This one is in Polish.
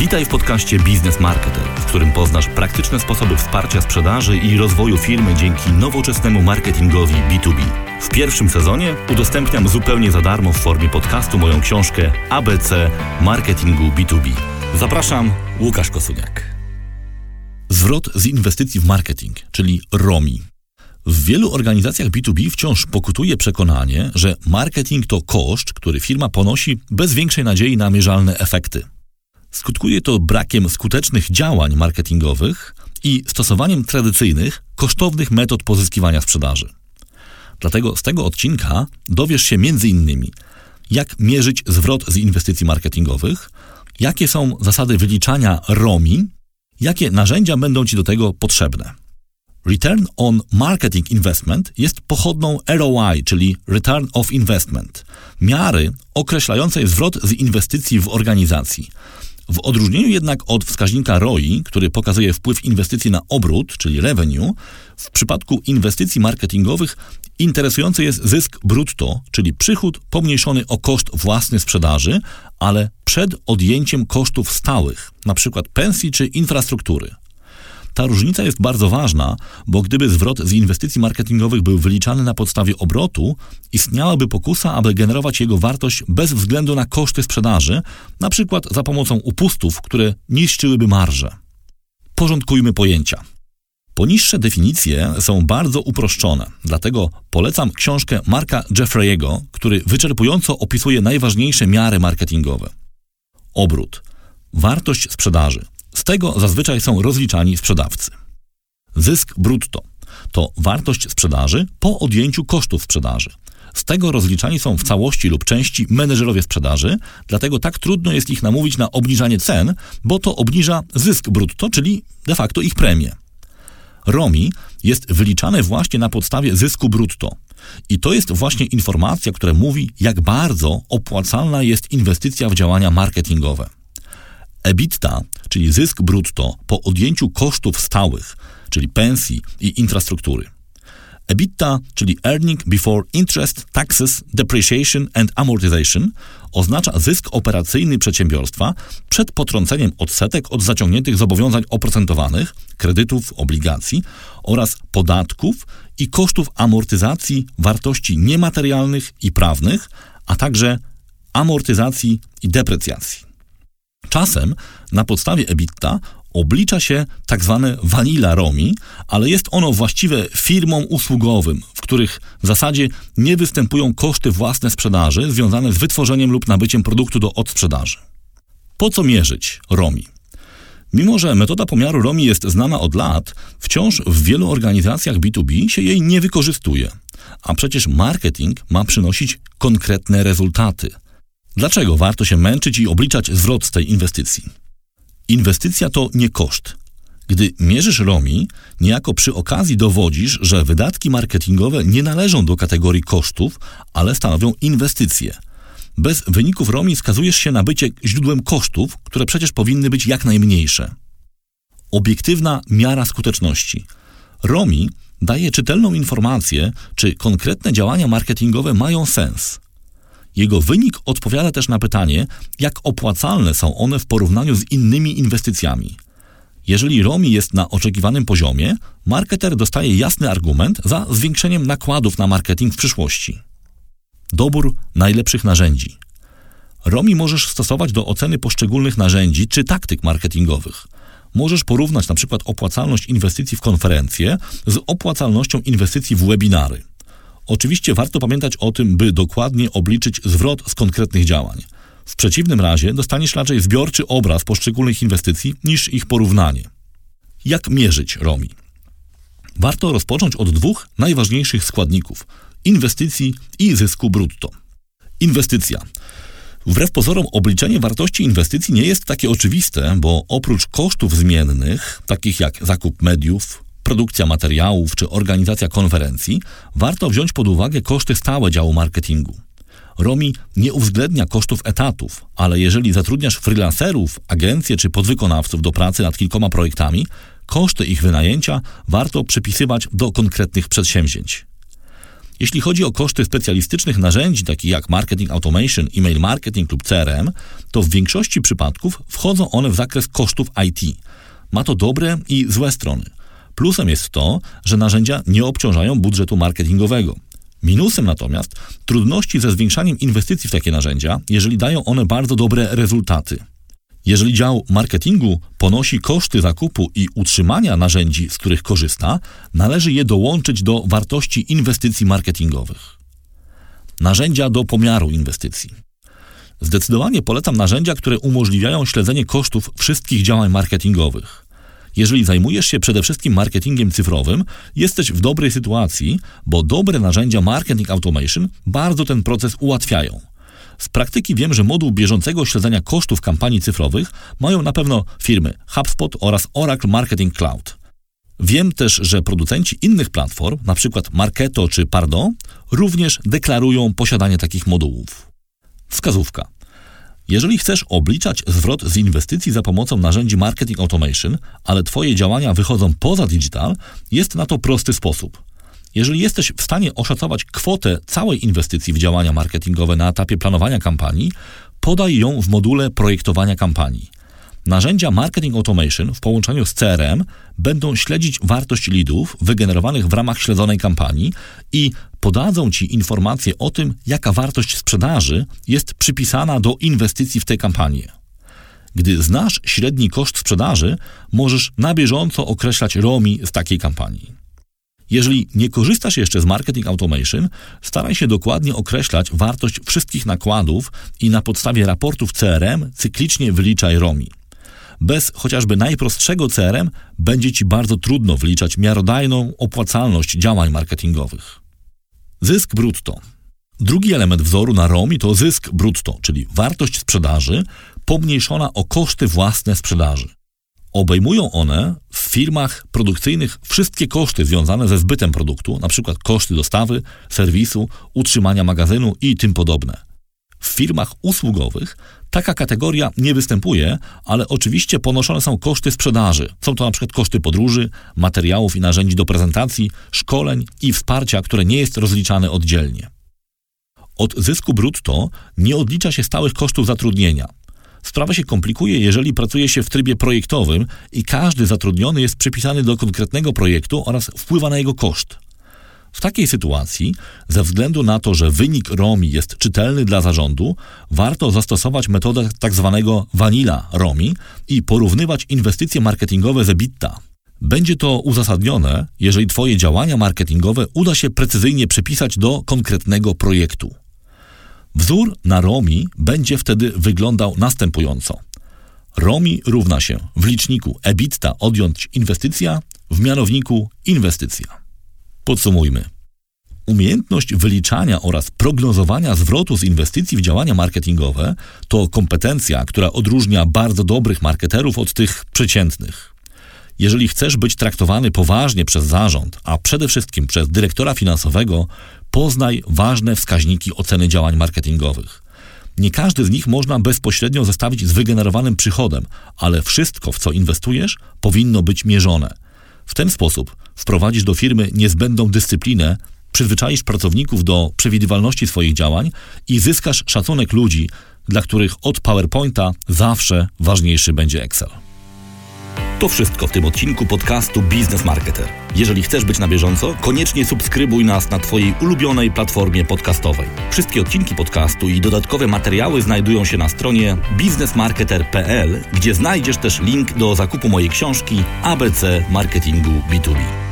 Witaj w podcaście Biznes Marketer, w którym poznasz praktyczne sposoby wsparcia sprzedaży i rozwoju firmy dzięki nowoczesnemu marketingowi B2B. W pierwszym sezonie udostępniam zupełnie za darmo w formie podcastu moją książkę ABC Marketingu B2B. Zapraszam, Łukasz Kosuniak. Zwrot z inwestycji w marketing, czyli ROMI. W wielu organizacjach B2B wciąż pokutuje przekonanie, że marketing to koszt, który firma ponosi bez większej nadziei na mierzalne efekty. Skutkuje to brakiem skutecznych działań marketingowych i stosowaniem tradycyjnych, kosztownych metod pozyskiwania sprzedaży. Dlatego z tego odcinka dowiesz się m.in. jak mierzyć zwrot z inwestycji marketingowych, jakie są zasady wyliczania ROMI, jakie narzędzia będą Ci do tego potrzebne. Return on Marketing Investment jest pochodną ROI, czyli Return of Investment, miary określającej zwrot z inwestycji w organizacji – w odróżnieniu jednak od wskaźnika ROI, który pokazuje wpływ inwestycji na obrót, czyli revenue, w przypadku inwestycji marketingowych interesujący jest zysk brutto, czyli przychód pomniejszony o koszt własny sprzedaży, ale przed odjęciem kosztów stałych, np. pensji czy infrastruktury. Ta różnica jest bardzo ważna, bo gdyby zwrot z inwestycji marketingowych był wyliczany na podstawie obrotu, istniałaby pokusa, aby generować jego wartość bez względu na koszty sprzedaży, na przykład za pomocą upustów, które niszczyłyby marże. Porządkujmy pojęcia. Poniższe definicje są bardzo uproszczone, dlatego polecam książkę Marka Jeffrey'ego, który wyczerpująco opisuje najważniejsze miary marketingowe. Obrót, wartość sprzedaży, z tego zazwyczaj są rozliczani sprzedawcy. Zysk brutto to wartość sprzedaży po odjęciu kosztów sprzedaży. Z tego rozliczani są w całości lub części menedżerowie sprzedaży, dlatego tak trudno jest ich namówić na obniżanie cen, bo to obniża zysk brutto, czyli de facto ich premię. ROMI jest wyliczane właśnie na podstawie zysku brutto. I to jest właśnie informacja, która mówi, jak bardzo opłacalna jest inwestycja w działania marketingowe. EBITDA, czyli zysk brutto po odjęciu kosztów stałych, czyli pensji i infrastruktury. EBITDA, czyli Earning Before Interest, Taxes, Depreciation and Amortization, oznacza zysk operacyjny przedsiębiorstwa przed potrąceniem odsetek od zaciągniętych zobowiązań oprocentowanych, kredytów, obligacji oraz podatków i kosztów amortyzacji wartości niematerialnych i prawnych, a także amortyzacji i deprecjacji. Czasem na podstawie EBITDA oblicza się tak zwane vanilla ROMI, ale jest ono właściwe firmom usługowym, w których w zasadzie nie występują koszty własne sprzedaży związane z wytworzeniem lub nabyciem produktu do odsprzedaży. Po co mierzyć ROMI? Mimo, że metoda pomiaru ROMI jest znana od lat, wciąż w wielu organizacjach B2B się jej nie wykorzystuje. A przecież marketing ma przynosić konkretne rezultaty – Dlaczego warto się męczyć i obliczać zwrot z tej inwestycji? Inwestycja to nie koszt. Gdy mierzysz ROMI, niejako przy okazji dowodzisz, że wydatki marketingowe nie należą do kategorii kosztów, ale stanowią inwestycje. Bez wyników ROMI skazujesz się na bycie źródłem kosztów, które przecież powinny być jak najmniejsze. Obiektywna miara skuteczności. ROMI daje czytelną informację, czy konkretne działania marketingowe mają sens. Jego wynik odpowiada też na pytanie, jak opłacalne są one w porównaniu z innymi inwestycjami. Jeżeli ROMI jest na oczekiwanym poziomie, marketer dostaje jasny argument za zwiększeniem nakładów na marketing w przyszłości. Dobór najlepszych narzędzi. ROMI możesz stosować do oceny poszczególnych narzędzi czy taktyk marketingowych. Możesz porównać na przykład opłacalność inwestycji w konferencje z opłacalnością inwestycji w webinary. Oczywiście warto pamiętać o tym, by dokładnie obliczyć zwrot z konkretnych działań. W przeciwnym razie dostaniesz raczej zbiorczy obraz poszczególnych inwestycji niż ich porównanie. Jak mierzyć ROMI? Warto rozpocząć od dwóch najważniejszych składników inwestycji i zysku brutto. Inwestycja. Wbrew pozorom, obliczenie wartości inwestycji nie jest takie oczywiste, bo oprócz kosztów zmiennych, takich jak zakup mediów, produkcja materiałów czy organizacja konferencji, warto wziąć pod uwagę koszty stałe działu marketingu. ROMI nie uwzględnia kosztów etatów, ale jeżeli zatrudniasz freelancerów, agencje czy podwykonawców do pracy nad kilkoma projektami, koszty ich wynajęcia warto przypisywać do konkretnych przedsięwzięć. Jeśli chodzi o koszty specjalistycznych narzędzi, takich jak marketing automation, email marketing lub CRM, to w większości przypadków wchodzą one w zakres kosztów IT. Ma to dobre i złe strony. Plusem jest to, że narzędzia nie obciążają budżetu marketingowego. Minusem natomiast trudności ze zwiększaniem inwestycji w takie narzędzia, jeżeli dają one bardzo dobre rezultaty. Jeżeli dział marketingu ponosi koszty zakupu i utrzymania narzędzi, z których korzysta, należy je dołączyć do wartości inwestycji marketingowych. Narzędzia do pomiaru inwestycji. Zdecydowanie polecam narzędzia, które umożliwiają śledzenie kosztów wszystkich działań marketingowych. Jeżeli zajmujesz się przede wszystkim marketingiem cyfrowym, jesteś w dobrej sytuacji, bo dobre narzędzia marketing automation bardzo ten proces ułatwiają. Z praktyki wiem, że moduł bieżącego śledzenia kosztów kampanii cyfrowych mają na pewno firmy HubSpot oraz Oracle Marketing Cloud. Wiem też, że producenci innych platform, np. Marketo czy Pardon, również deklarują posiadanie takich modułów. Wskazówka. Jeżeli chcesz obliczać zwrot z inwestycji za pomocą narzędzi marketing automation, ale Twoje działania wychodzą poza digital, jest na to prosty sposób. Jeżeli jesteś w stanie oszacować kwotę całej inwestycji w działania marketingowe na etapie planowania kampanii, podaj ją w module projektowania kampanii. Narzędzia Marketing Automation w połączeniu z CRM będą śledzić wartość leadów wygenerowanych w ramach śledzonej kampanii i podadzą Ci informacje o tym, jaka wartość sprzedaży jest przypisana do inwestycji w tę kampanię. Gdy znasz średni koszt sprzedaży, możesz na bieżąco określać ROMI z takiej kampanii. Jeżeli nie korzystasz jeszcze z Marketing Automation, staraj się dokładnie określać wartość wszystkich nakładów i na podstawie raportów CRM cyklicznie wyliczaj ROMI. Bez chociażby najprostszego CRM będzie Ci bardzo trudno wliczać miarodajną opłacalność działań marketingowych. Zysk brutto. Drugi element wzoru na ROMI to zysk brutto, czyli wartość sprzedaży pomniejszona o koszty własne sprzedaży. Obejmują one w firmach produkcyjnych wszystkie koszty związane ze zbytem produktu, np. koszty dostawy, serwisu, utrzymania magazynu i tym podobne. W firmach usługowych taka kategoria nie występuje, ale oczywiście ponoszone są koszty sprzedaży. Są to np. koszty podróży, materiałów i narzędzi do prezentacji, szkoleń i wsparcia, które nie jest rozliczane oddzielnie. Od zysku brutto nie odlicza się stałych kosztów zatrudnienia. Sprawa się komplikuje, jeżeli pracuje się w trybie projektowym i każdy zatrudniony jest przypisany do konkretnego projektu oraz wpływa na jego koszt. W takiej sytuacji, ze względu na to, że wynik ROMI jest czytelny dla zarządu, warto zastosować metodę tzw. Tak vanilla ROMI i porównywać inwestycje marketingowe z EBITDA. Będzie to uzasadnione, jeżeli Twoje działania marketingowe uda się precyzyjnie przypisać do konkretnego projektu. Wzór na ROMI będzie wtedy wyglądał następująco. ROMI równa się w liczniku EBITDA odjąć inwestycja, w mianowniku inwestycja. Podsumujmy. Umiejętność wyliczania oraz prognozowania zwrotu z inwestycji w działania marketingowe to kompetencja, która odróżnia bardzo dobrych marketerów od tych przeciętnych. Jeżeli chcesz być traktowany poważnie przez zarząd, a przede wszystkim przez dyrektora finansowego, poznaj ważne wskaźniki oceny działań marketingowych. Nie każdy z nich można bezpośrednio zestawić z wygenerowanym przychodem, ale wszystko, w co inwestujesz, powinno być mierzone. W ten sposób wprowadzisz do firmy niezbędną dyscyplinę, przyzwyczaisz pracowników do przewidywalności swoich działań i zyskasz szacunek ludzi, dla których od PowerPointa zawsze ważniejszy będzie Excel. To wszystko w tym odcinku podcastu Business Marketer. Jeżeli chcesz być na bieżąco, koniecznie subskrybuj nas na Twojej ulubionej platformie podcastowej. Wszystkie odcinki podcastu i dodatkowe materiały znajdują się na stronie businessmarketer.pl, gdzie znajdziesz też link do zakupu mojej książki ABC Marketingu B2B.